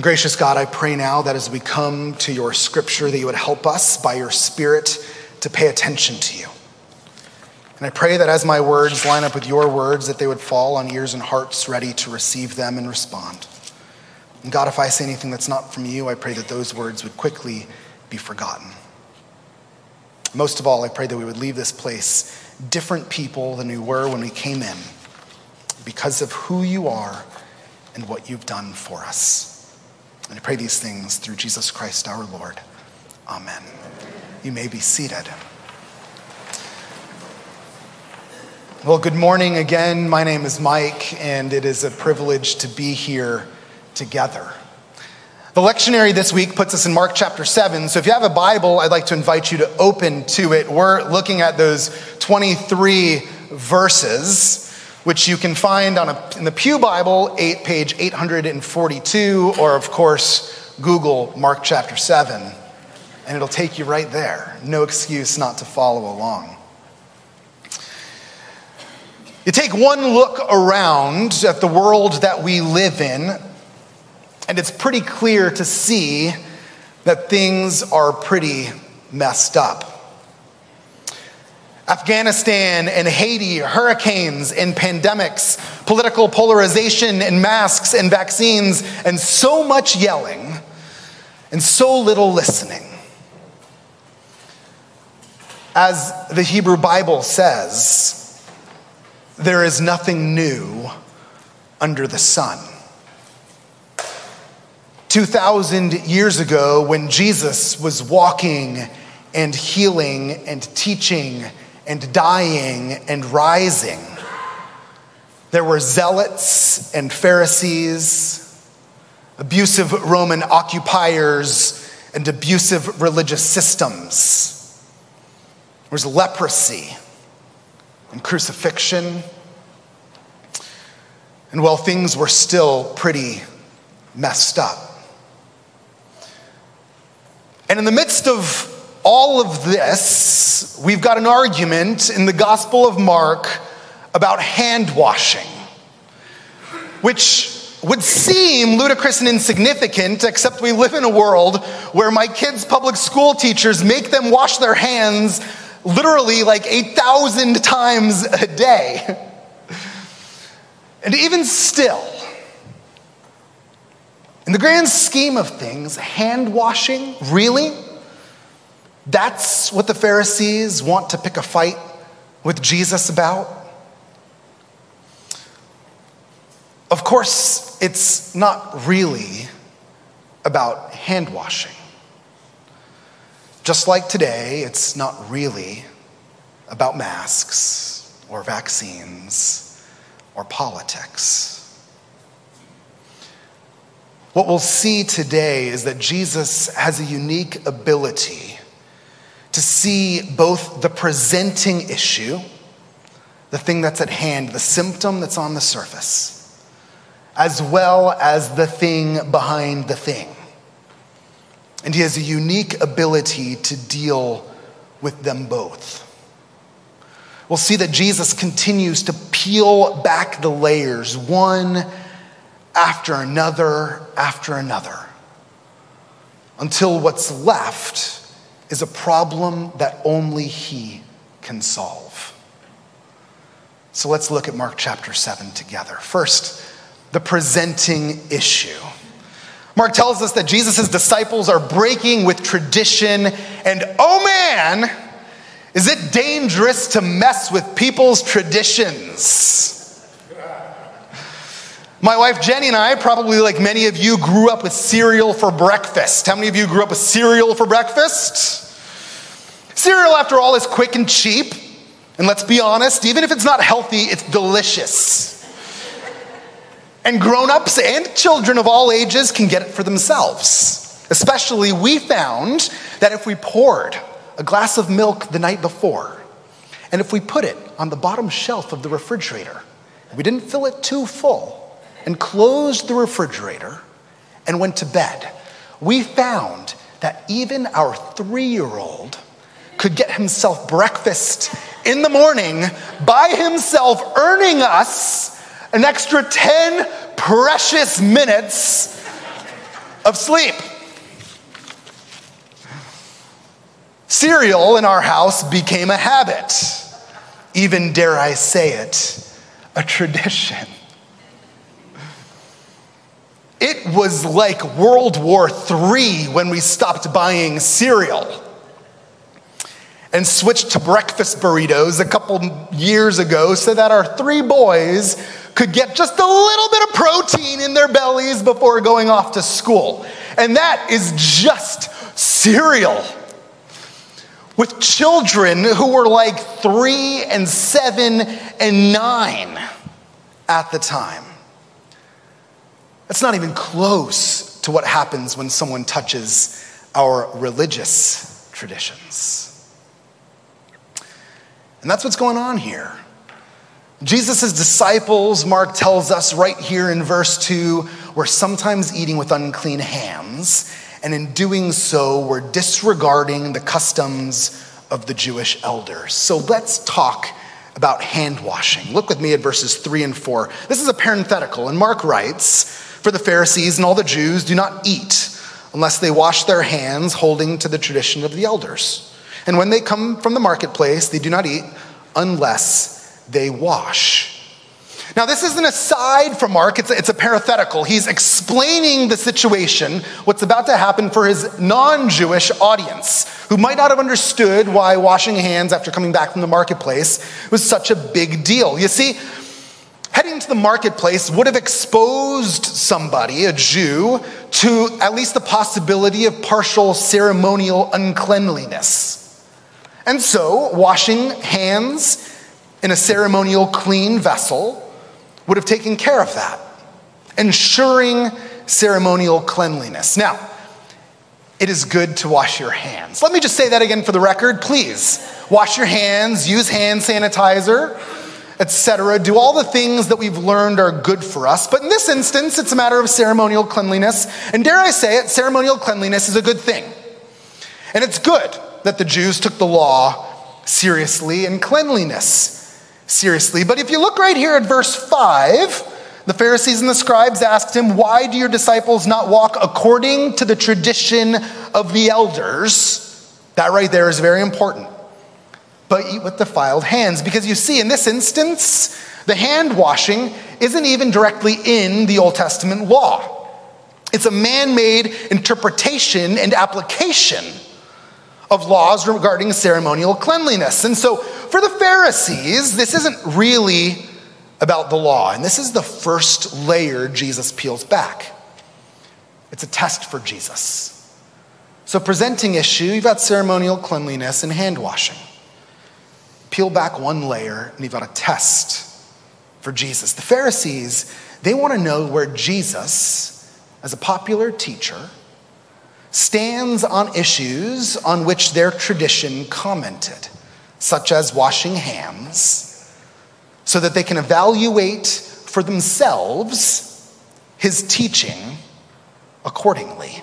And gracious God, I pray now that as we come to your scripture, that you would help us by your Spirit to pay attention to you. And I pray that as my words line up with your words, that they would fall on ears and hearts ready to receive them and respond. And God, if I say anything that's not from you, I pray that those words would quickly be forgotten. Most of all, I pray that we would leave this place different people than we were when we came in because of who you are and what you've done for us. And I pray these things through Jesus Christ our Lord. Amen. You may be seated. Well, good morning again. My name is Mike, and it is a privilege to be here together. The lectionary this week puts us in Mark chapter 7. So if you have a Bible, I'd like to invite you to open to it. We're looking at those 23 verses, which you can find on a, in the Pew Bible, eight, page 842, or of course, Google Mark chapter 7, and it'll take you right there. No excuse not to follow along. You take one look around at the world that we live in, and it's pretty clear to see that things are pretty messed up. Afghanistan and Haiti, hurricanes and pandemics, political polarization and masks and vaccines, and so much yelling and so little listening. As the Hebrew Bible says, there is nothing new under the sun. 2,000 years ago, when Jesus was walking and healing and teaching and dying and rising, there were zealots and Pharisees, abusive Roman occupiers, and abusive religious systems. There was leprosy and crucifixion. And while things were still pretty messed up, and in the midst of all of this, we've got an argument in the Gospel of Mark about hand washing, which would seem ludicrous and insignificant, except we live in a world where my kids' public school teachers make them wash their hands literally like 8,000 times a day. And even still, in the grand scheme of things, hand washing, really? That's what the Pharisees want to pick a fight with Jesus about? Of course, it's not really about hand washing. Just like today, it's not really about masks or vaccines or politics. What we'll see today is that Jesus has a unique ability to see both the presenting issue, the thing that's at hand, the symptom that's on the surface, as well as the thing behind the thing. And he has a unique ability to deal with them both. We'll see that Jesus continues to peel back the layers one after another after another until what's left is a problem that only He can solve. So let's look at Mark chapter 7 together. First, the presenting issue. Mark tells us that Jesus' disciples are breaking with tradition, and oh man, is it dangerous to mess with people's traditions. My wife Jenny and I, probably like many of you, grew up with cereal for breakfast. How many of you grew up with cereal for breakfast? Cereal, after all, is quick and cheap. And let's be honest, even if it's not healthy, it's delicious. And grown ups and children of all ages can get it for themselves. Especially, we found that if we poured a glass of milk the night before, and if we put it on the bottom shelf of the refrigerator, we didn't fill it too full, and closed the refrigerator and went to bed, we found that even our three year old could get himself breakfast in the morning by himself, earning us an extra 10 precious minutes of sleep. Cereal in our house became a habit, even dare I say it, a tradition. It was like World War III when we stopped buying cereal and switched to breakfast burritos a couple years ago so that our three boys could get just a little bit of protein in their bellies before going off to school. And that is just cereal with children who were like three and seven and nine at the time. That's not even close to what happens when someone touches our religious traditions. And that's what's going on here. Jesus' disciples, Mark tells us right here in verse 2, were sometimes eating with unclean hands and in doing so, we're disregarding the customs of the Jewish elders. So let's talk about hand washing. Look with me at verses 3 and 4. This is a parenthetical, and Mark writes For the Pharisees and all the Jews do not eat unless they wash their hands, holding to the tradition of the elders. And when they come from the marketplace, they do not eat unless they wash. Now, this is an aside from Mark, it's a, it's a parenthetical. He's explaining the situation, what's about to happen for his non Jewish audience, who might not have understood why washing hands after coming back from the marketplace was such a big deal. You see, heading to the marketplace would have exposed somebody, a Jew, to at least the possibility of partial ceremonial uncleanliness. And so, washing hands in a ceremonial clean vessel would have taken care of that, ensuring ceremonial cleanliness. Now, it is good to wash your hands. Let me just say that again for the record. Please wash your hands, use hand sanitizer, etc. Do all the things that we've learned are good for us. But in this instance, it's a matter of ceremonial cleanliness. And dare I say it, ceremonial cleanliness is a good thing. And it's good that the Jews took the law seriously and cleanliness seriously. But if you look right here at verse 5, the Pharisees and the scribes asked him, Why do your disciples not walk according to the tradition of the elders? That right there is very important. But eat with defiled hands. Because you see, in this instance, the hand washing isn't even directly in the Old Testament law. It's a man made interpretation and application of laws regarding ceremonial cleanliness. And so for the Pharisees, this isn't really about the law. And this is the first layer Jesus peels back. It's a test for Jesus. So, presenting issue, you've got ceremonial cleanliness and hand washing. Peel back one layer, and you've got a test for Jesus. The Pharisees, they want to know where Jesus, as a popular teacher, stands on issues on which their tradition commented, such as washing hands, so that they can evaluate for themselves his teaching accordingly.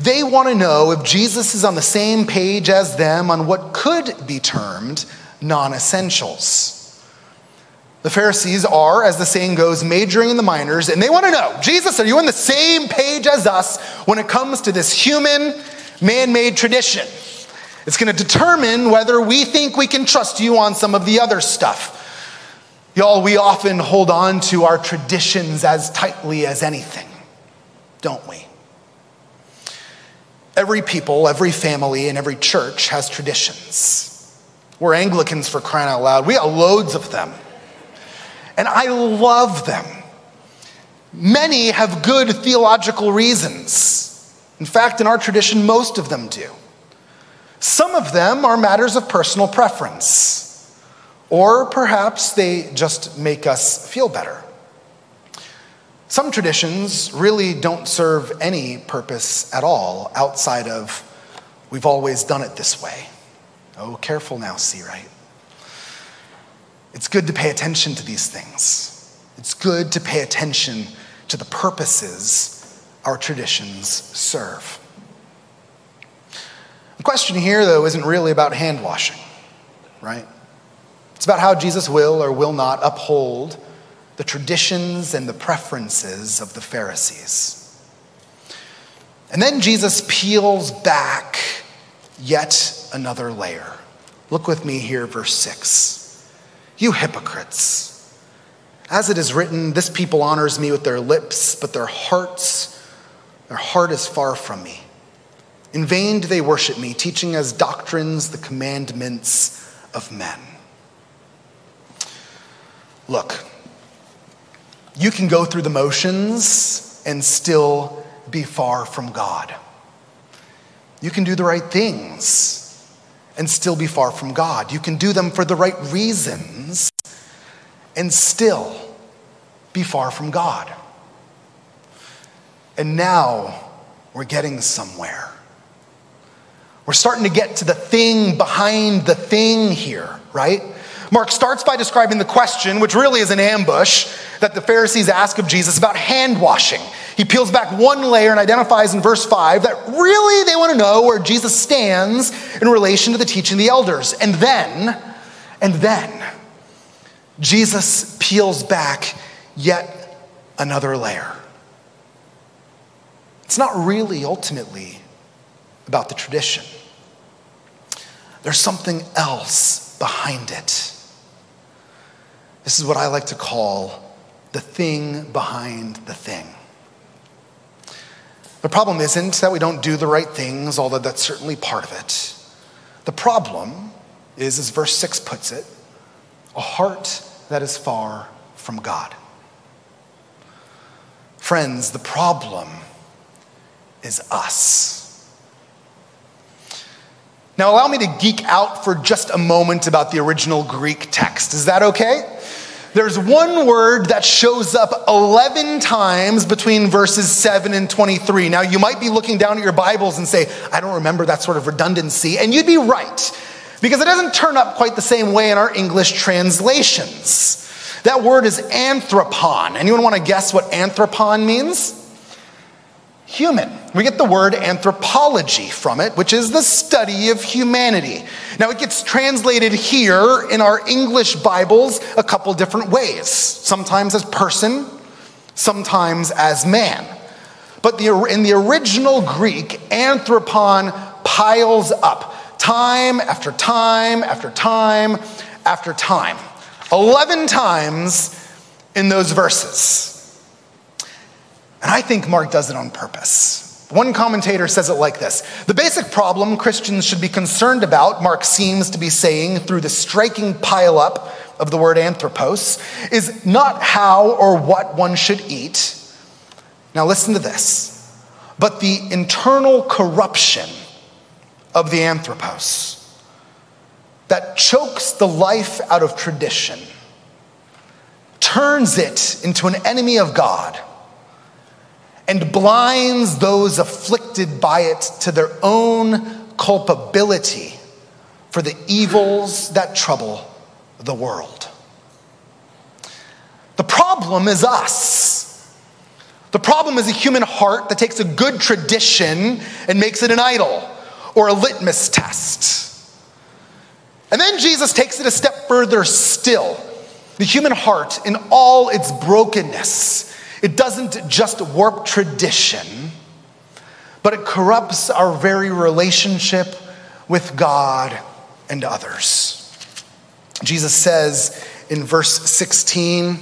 They want to know if Jesus is on the same page as them on what could be termed non essentials. The Pharisees are, as the saying goes, majoring in the minors, and they want to know Jesus, are you on the same page as us when it comes to this human, man made tradition? It's going to determine whether we think we can trust you on some of the other stuff. Y'all, we often hold on to our traditions as tightly as anything, don't we? Every people, every family, and every church has traditions. We're Anglicans for crying out loud. We got loads of them and I love them. Many have good theological reasons. In fact, in our tradition, most of them do. Some of them are matters of personal preference, or perhaps they just make us feel better. Some traditions really don't serve any purpose at all outside of we've always done it this way. Oh, careful now, see right? It's good to pay attention to these things. It's good to pay attention to the purposes our traditions serve. The question here, though, isn't really about hand washing, right? It's about how Jesus will or will not uphold the traditions and the preferences of the Pharisees. And then Jesus peels back yet another layer. Look with me here, verse 6. You hypocrites. As it is written, this people honors me with their lips, but their hearts, their heart is far from me. In vain do they worship me, teaching as doctrines the commandments of men. Look, you can go through the motions and still be far from God. You can do the right things and still be far from God. You can do them for the right reasons and still be far from God. And now we're getting somewhere. We're starting to get to the thing behind the thing here, right? Mark starts by describing the question, which really is an ambush, that the Pharisees ask of Jesus about hand washing. He peels back one layer and identifies in verse 5 that really they want to know where Jesus stands in relation to the teaching of the elders. And then, and then, Jesus peels back yet another layer. It's not really ultimately about the tradition, there's something else behind it. This is what I like to call the thing behind the thing. The problem isn't that we don't do the right things, although that's certainly part of it. The problem is, as verse 6 puts it, a heart that is far from God. Friends, the problem is us. Now, allow me to geek out for just a moment about the original Greek text. Is that okay? There's one word that shows up 11 times between verses 7 and 23. Now, you might be looking down at your Bibles and say, I don't remember that sort of redundancy. And you'd be right, because it doesn't turn up quite the same way in our English translations. That word is anthropon. Anyone want to guess what anthropon means? Human. We get the word anthropology from it, which is the study of humanity. Now, it gets translated here in our English Bibles a couple different ways sometimes as person, sometimes as man. But the, in the original Greek, anthropon piles up time after time after time after time. 11 times in those verses. And I think Mark does it on purpose. One commentator says it like this The basic problem Christians should be concerned about, Mark seems to be saying through the striking pileup of the word anthropos, is not how or what one should eat. Now, listen to this. But the internal corruption of the anthropos that chokes the life out of tradition, turns it into an enemy of God and blinds those afflicted by it to their own culpability for the evils that trouble the world. The problem is us. The problem is a human heart that takes a good tradition and makes it an idol or a litmus test. And then Jesus takes it a step further still. The human heart, in all its brokenness, it doesn't just warp tradition, but it corrupts our very relationship with God and others. Jesus says in verse 16,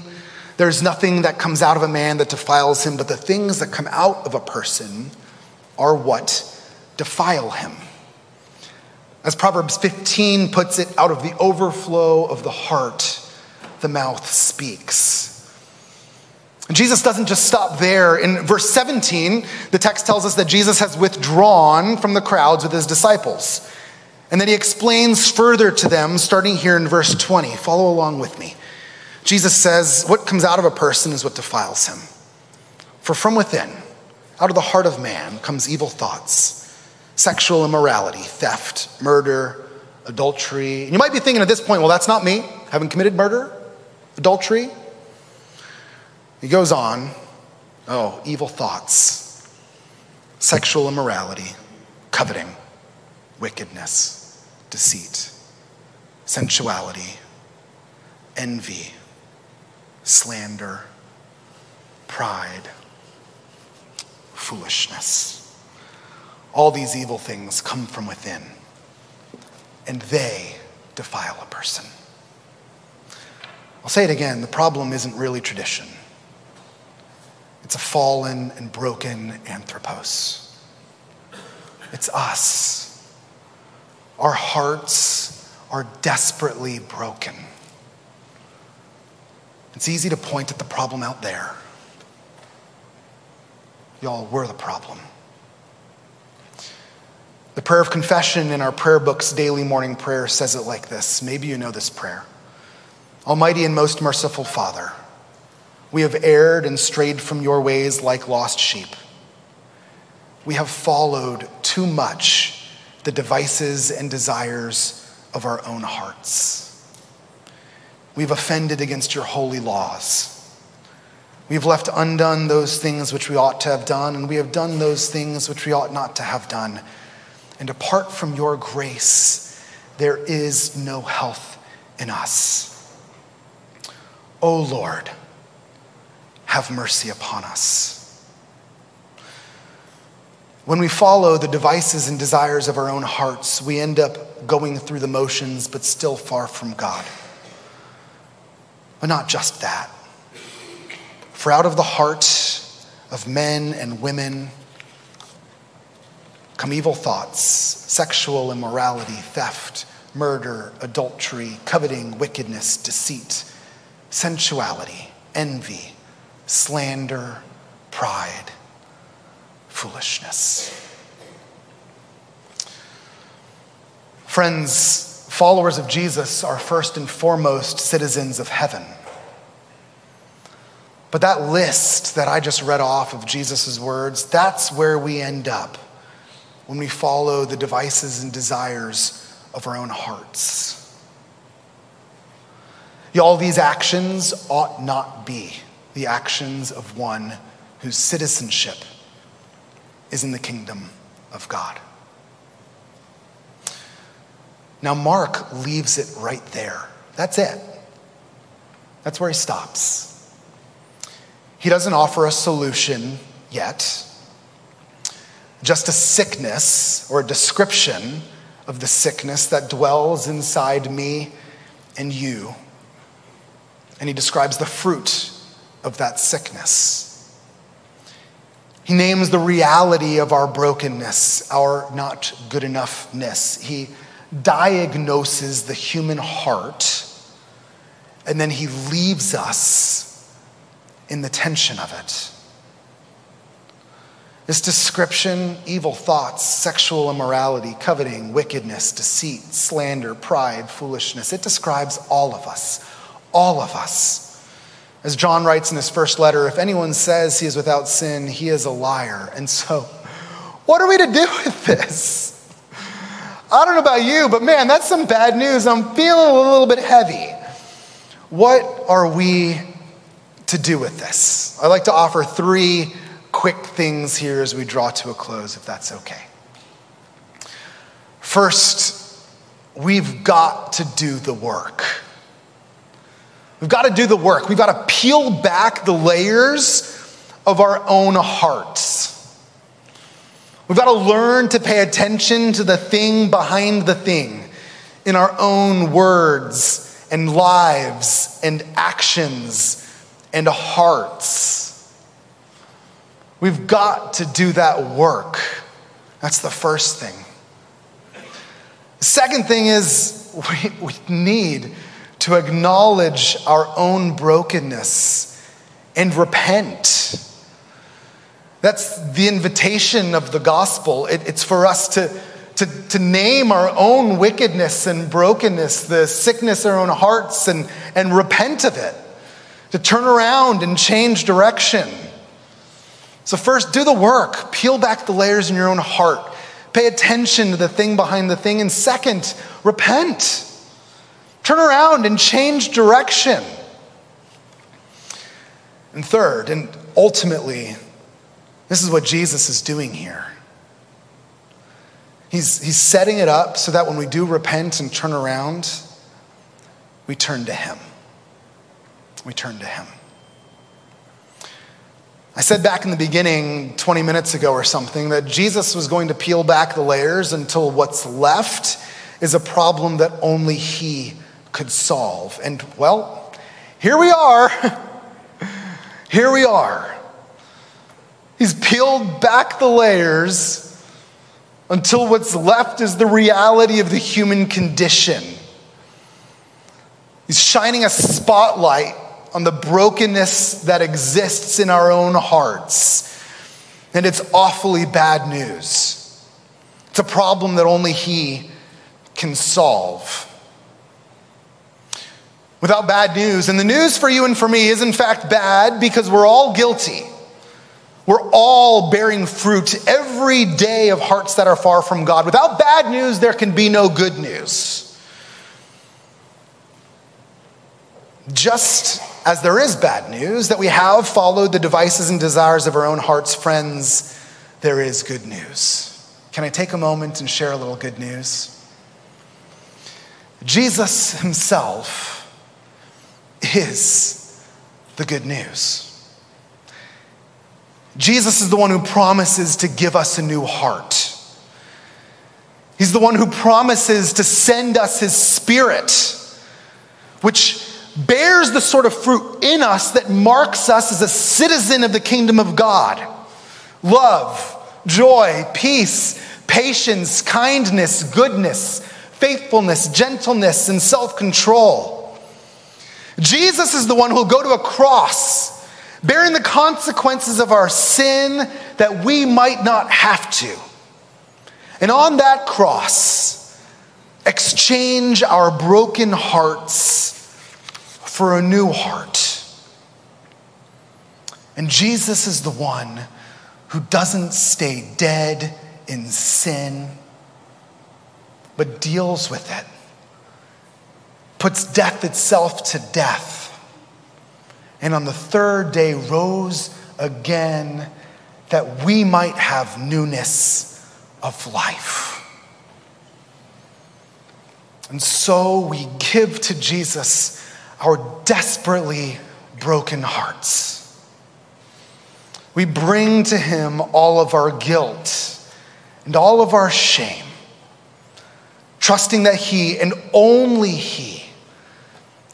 there's nothing that comes out of a man that defiles him, but the things that come out of a person are what defile him. As Proverbs 15 puts it, out of the overflow of the heart, the mouth speaks. Jesus doesn't just stop there. In verse 17, the text tells us that Jesus has withdrawn from the crowds with his disciples. And then he explains further to them, starting here in verse 20. Follow along with me. Jesus says, What comes out of a person is what defiles him. For from within, out of the heart of man, comes evil thoughts, sexual immorality, theft, murder, adultery. And you might be thinking at this point, well, that's not me. I haven't committed murder, adultery, he goes on oh, evil thoughts, sexual immorality, coveting, wickedness, deceit, sensuality, envy, slander, pride, foolishness. All these evil things come from within, and they defile a person. I'll say it again the problem isn't really tradition, it's a fallen and broken anthropos. It's us. Our hearts are desperately broken. It's easy to point at the problem out there. Y'all, we're the problem. The prayer of confession in our prayer book's daily morning prayer says it like this. Maybe you know this prayer Almighty and most merciful Father, we have erred and strayed from your ways like lost sheep. We have followed too much the devices and desires of our own hearts. We've offended against your holy laws. We've left undone those things which we ought to have done, and we have done those things which we ought not to have done. And apart from your grace, there is no health in us. O Lord, have mercy upon us. When we follow the devices and desires of our own hearts, we end up going through the motions, but still far from God. But not just that. For out of the heart of men and women come evil thoughts, sexual immorality, theft, murder, adultery, coveting, wickedness, deceit, sensuality, envy, slander, pride, foolishness. Friends, followers of Jesus are first and foremost citizens of heaven. But that list that I just read off of Jesus' words, that's where we end up when we follow the devices and desires of our own hearts. All these actions ought not be the actions of one whose citizenship is in the kingdom of God. Now, Mark leaves it right there. That's it. That's where he stops. He doesn't offer a solution yet, just a sickness or a description of the sickness that dwells inside me and you. And he describes the fruit of that sickness. He names the reality of our brokenness, our not good enoughness. He diagnoses the human heart, and then he leaves us in the tension of it. This description evil thoughts, sexual immorality, coveting, wickedness, deceit, slander, pride, foolishness it describes all of us. All of us. As John writes in his first letter, if anyone says he is without sin, he is a liar. And so, what are we to do with this? I don't know about you, but man, that's some bad news. I'm feeling a little bit heavy. What are we to do with this? I'd like to offer three quick things here as we draw to a close, if that's okay. First, we've got to do the work. We've got to do the work. We've got to peel back the layers of our own hearts. We've got to learn to pay attention to the thing behind the thing in our own words and lives and actions and hearts. We've got to do that work. That's the first thing. The second thing is we, we need to acknowledge our own brokenness and repent. That's the invitation of the gospel. It, it's for us to, to, to name our own wickedness and brokenness, the sickness in our own hearts, and, and repent of it, to turn around and change direction. So, first, do the work, peel back the layers in your own heart, pay attention to the thing behind the thing, and second, repent. Turn around and change direction. And third, and ultimately, this is what Jesus is doing here. He's, he's setting it up so that when we do repent and turn around, we turn to Him. We turn to Him. I said back in the beginning, 20 minutes ago or something, that Jesus was going to peel back the layers until what's left is a problem that only He could solve. And well, here we are. here we are. He's peeled back the layers until what's left is the reality of the human condition. He's shining a spotlight on the brokenness that exists in our own hearts. And it's awfully bad news. It's a problem that only He can solve. Without bad news, and the news for you and for me is in fact bad because we're all guilty. We're all bearing fruit every day of hearts that are far from God. Without bad news, there can be no good news. Just as there is bad news that we have followed the devices and desires of our own hearts, friends, there is good news. Can I take a moment and share a little good news? Jesus himself is the good news. Jesus is the one who promises to give us a new heart. He's the one who promises to send us his spirit, which bears the sort of fruit in us that marks us as a citizen of the kingdom of God love, joy, peace, patience, kindness, goodness, faithfulness, gentleness, and self control. Jesus is the one who will go to a cross, bearing the consequences of our sin that we might not have to. And on that cross, exchange our broken hearts for a new heart. And Jesus is the one who doesn't stay dead in sin, but deals with it, puts death itself to death, and on the third day rose again that we might have newness of life. And so we give to Jesus our desperately broken hearts. We bring to Him all of our guilt and all of our shame, trusting that He and only He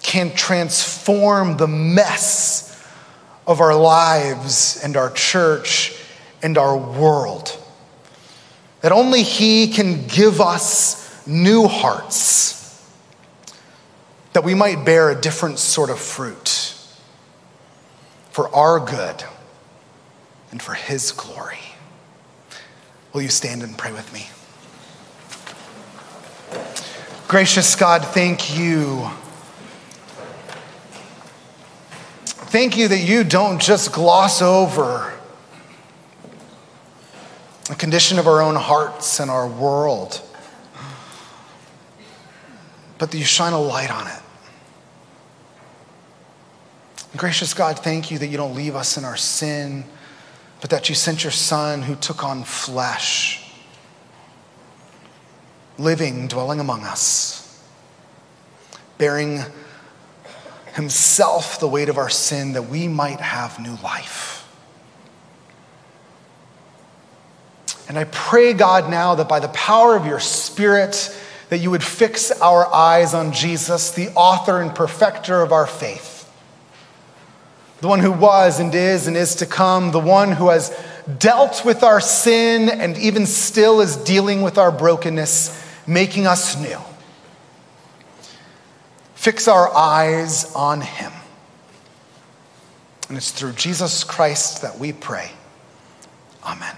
can transform the mess of our lives and our church and our world. That only He can give us new hearts that we might bear a different sort of fruit for our good and for His glory. Will you stand and pray with me? Gracious God, thank you. Thank you that you don't just gloss over the condition of our own hearts and our world, but that you shine a light on it. Gracious God, thank you that you don't leave us in our sin, but that you sent your Son who took on flesh, living, dwelling among us, bearing himself the weight of our sin that we might have new life. And I pray, God, now that by the power of your Spirit, that you would fix our eyes on Jesus, the author and perfecter of our faith the one who was and is and is to come, the one who has dealt with our sin and even still is dealing with our brokenness, making us new. Fix our eyes on him. And it's through Jesus Christ that we pray. Amen.